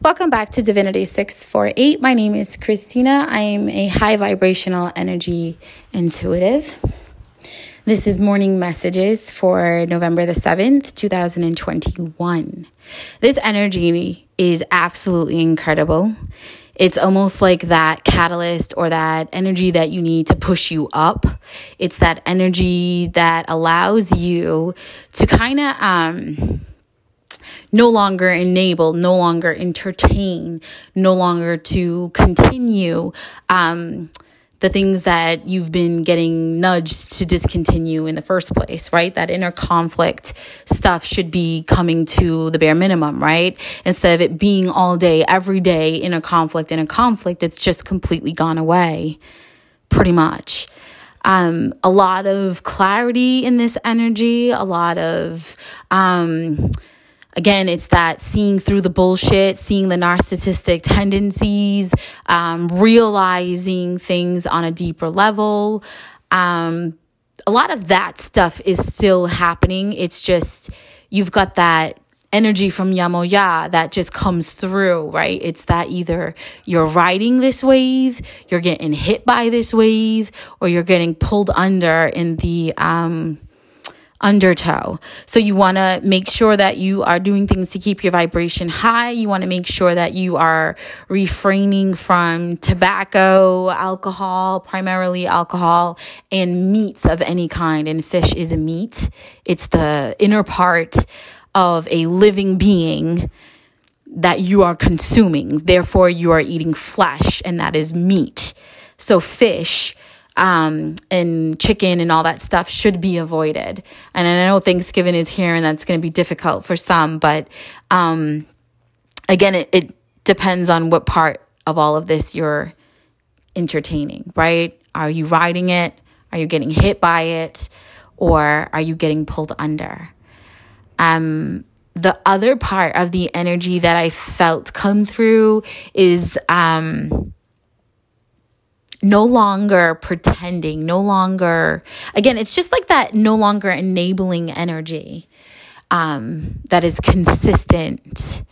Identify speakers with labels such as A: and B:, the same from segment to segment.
A: Welcome back to Divinity 648. My name is Christina. I am a high vibrational energy intuitive. This is morning messages for November the 7th, 2021. This energy is absolutely incredible. It's almost like that catalyst or that energy that you need to push you up. It's that energy that allows you to kind of, um, no longer enable, no longer entertain, no longer to continue um, the things that you've been getting nudged to discontinue in the first place, right? That inner conflict stuff should be coming to the bare minimum, right? Instead of it being all day, every day, inner conflict, inner conflict, it's just completely gone away, pretty much. Um, a lot of clarity in this energy, a lot of, um, Again, it's that seeing through the bullshit, seeing the narcissistic tendencies, um, realizing things on a deeper level. Um, a lot of that stuff is still happening. It's just you've got that energy from Yamoya that just comes through, right? It's that either you're riding this wave, you're getting hit by this wave, or you're getting pulled under in the um undertow. So you want to make sure that you are doing things to keep your vibration high. You want to make sure that you are refraining from tobacco, alcohol, primarily alcohol, and meats of any kind. And fish is a meat. It's the inner part of a living being that you are consuming. Therefore, you are eating flesh, and that is meat. So fish um, and chicken and all that stuff should be avoided. And I know Thanksgiving is here and that's going to be difficult for some, but um, again, it, it depends on what part of all of this you're entertaining, right? Are you riding it? Are you getting hit by it? Or are you getting pulled under? Um, the other part of the energy that I felt come through is um, no longer pretending, no longer, again, it's just like that no longer enabling energy um, that is consistent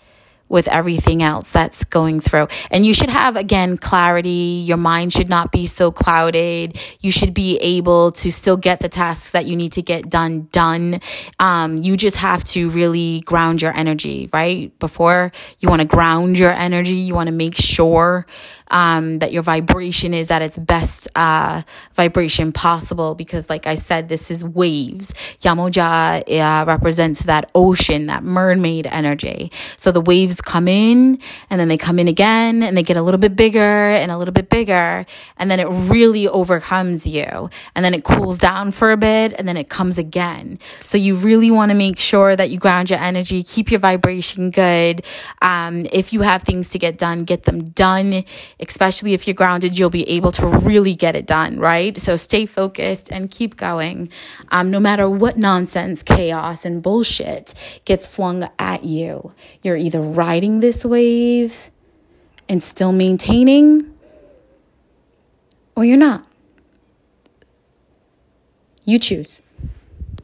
A: with everything else that's going through. And you should have, again, clarity. Your mind should not be so clouded. You should be able to still get the tasks that you need to get done, done. Um, you just have to really ground your energy, right? Before you want to ground your energy, you want to make sure um, that your vibration is at its best uh, vibration possible. Because, like I said, this is waves. Yemoja uh, represents that ocean, that mermaid energy. So the waves come in and then they come in again and they get a little bit bigger and a little bit bigger. And then it really overcomes you. And then it cools down for a bit and then it comes again. So you really want to make sure that you ground your energy, keep your vibration good. Um, if you have things to get done, get them done especially if you're grounded, you'll be able to really get it done, right? So stay focused and keep going. Um, no matter what nonsense, chaos, and bullshit gets flung at you, you're either riding this wave and still maintaining, or you're not. You choose.